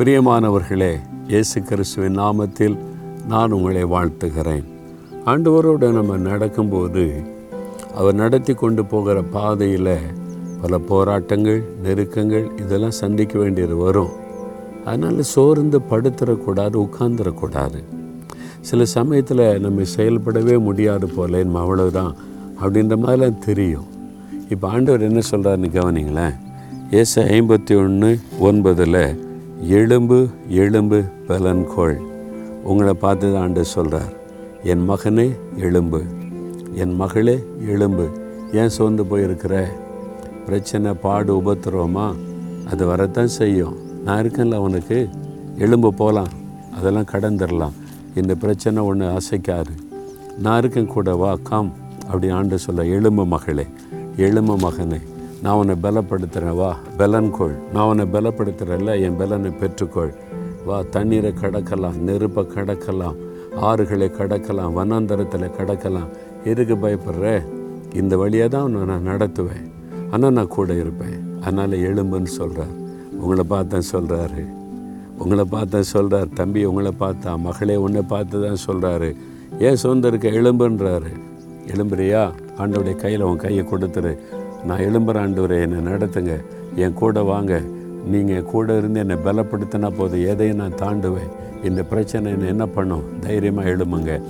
பிரியமானவர்களே இயேசு கிறிஸ்துவின் நாமத்தில் நான் உங்களை வாழ்த்துகிறேன். ஆண்டவரோடு நம்ம நடக்கும்போது அவர் நடத்தி கொண்டு போகிற பாதையில் பல போராட்டங்கள் நெருக்கங்கள் இதெல்லாம் சந்திக்க வேண்டியது வரும். அதனால் சோர்ந்து படுத்துடக்கூடாது உட்கார்ந்துடக்கூடாது. சில சமயத்தில் நம்ம செயல்படவே முடியாது போல நம்ம அவ்வளவுதான் அப்படின்ற மாதிரிலாம் தெரியும். இப்போ ஆண்டவர் என்ன சொல்கிறாருன்னு கவனிங்களேன். ஏச ஐம்பத்தி ஒன்று ஒன்பதில் எலும்பு எலும்பு பலன்கோள். உங்களை பார்த்து தான் ஆண்டு சொல்கிறார் என் மகனே எலும்பு என் மகளே எலும்பு ஏன் சோர்ந்து போயிருக்கிற? பிரச்சனை பாடு உபத்திரவமா? அது வரத்தான் செய்யும். நான் இருக்கேன்ல அவனுக்கு எலும்பு போகலாம் அதெல்லாம் கடந்துடலாம் இந்த பிரச்சனை ஒன்று அசைக்காது. நான் இருக்கேன் கூட வா காம் அப்படி ஆண்டு சொல்ல எலும்பு மகளே எலும்பு மகனே. நான் உன்னை பலப்படுத்துகிறேன் வா பலன்கொள் நான் உன்னை பலப்படுத்துகிறேன்ல என் பலனை பெற்றுக்கொள். வா தண்ணீரை கடக்கலாம் நெருப்பை கடக்கலாம் ஆறுகளை கடக்கலாம் வனாந்தரத்தில் கடக்கலாம். எதுக்கு பயப்படுற? இந்த வழியாக தான் உன்னை நான் நடத்துவேன். ஆனால் நான் கூட இருப்பேன். அதனால் எலும்புன்னு சொல்கிறார் உங்களை பார்த்தேன் சொல்கிறாரு உங்களை பார்த்தா சொல்கிறார் தம்பி உங்களை பார்த்தா மகளே உன்னை பார்த்து தான் சொல்கிறாரு ஏன் சொந்த இருக்க எலும்புன்றாரு எலும்புறியா ஆண்டோடைய கையில் உன் கையை கொடுத்துரு. நான் எழும்புற ஆண்டவரே என்னை நடத்துங்க. என் கூட வாங்க. நீங்கள் கூட இருந்து என்னை பலப்படுத்தினா போதும் எதையும் நான் தாண்டுவேன். இந்த பிரச்சனை என்னை என்ன பண்ணும்? தைரியமாக எழும்புங்க.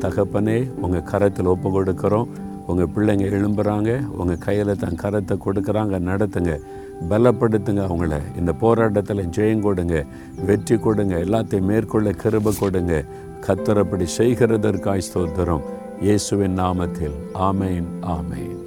தகப்பனே உங்கள் கரத்தில் ஒப்பு கொடுக்குறோம். உங்கள் பிள்ளைங்க எழும்புகிறாங்க உங்கள் கையில் தன் கரத்தை கொடுக்குறாங்க. நடத்துங்க. பலப்படுத்துங்க அவங்கள. இந்த போராட்டத்தில் ஜெயம் கொடுங்க. வெற்றி கொடுங்க. எல்லாத்தையும் மேற்கொள்ள கிருப கொடுங்க. கத்தரப்படி செய்கிறதற்காய் ஸ்தோத்திரம். இயேசுவின் நாமத்தில். ஆமேன் ஆமேன்.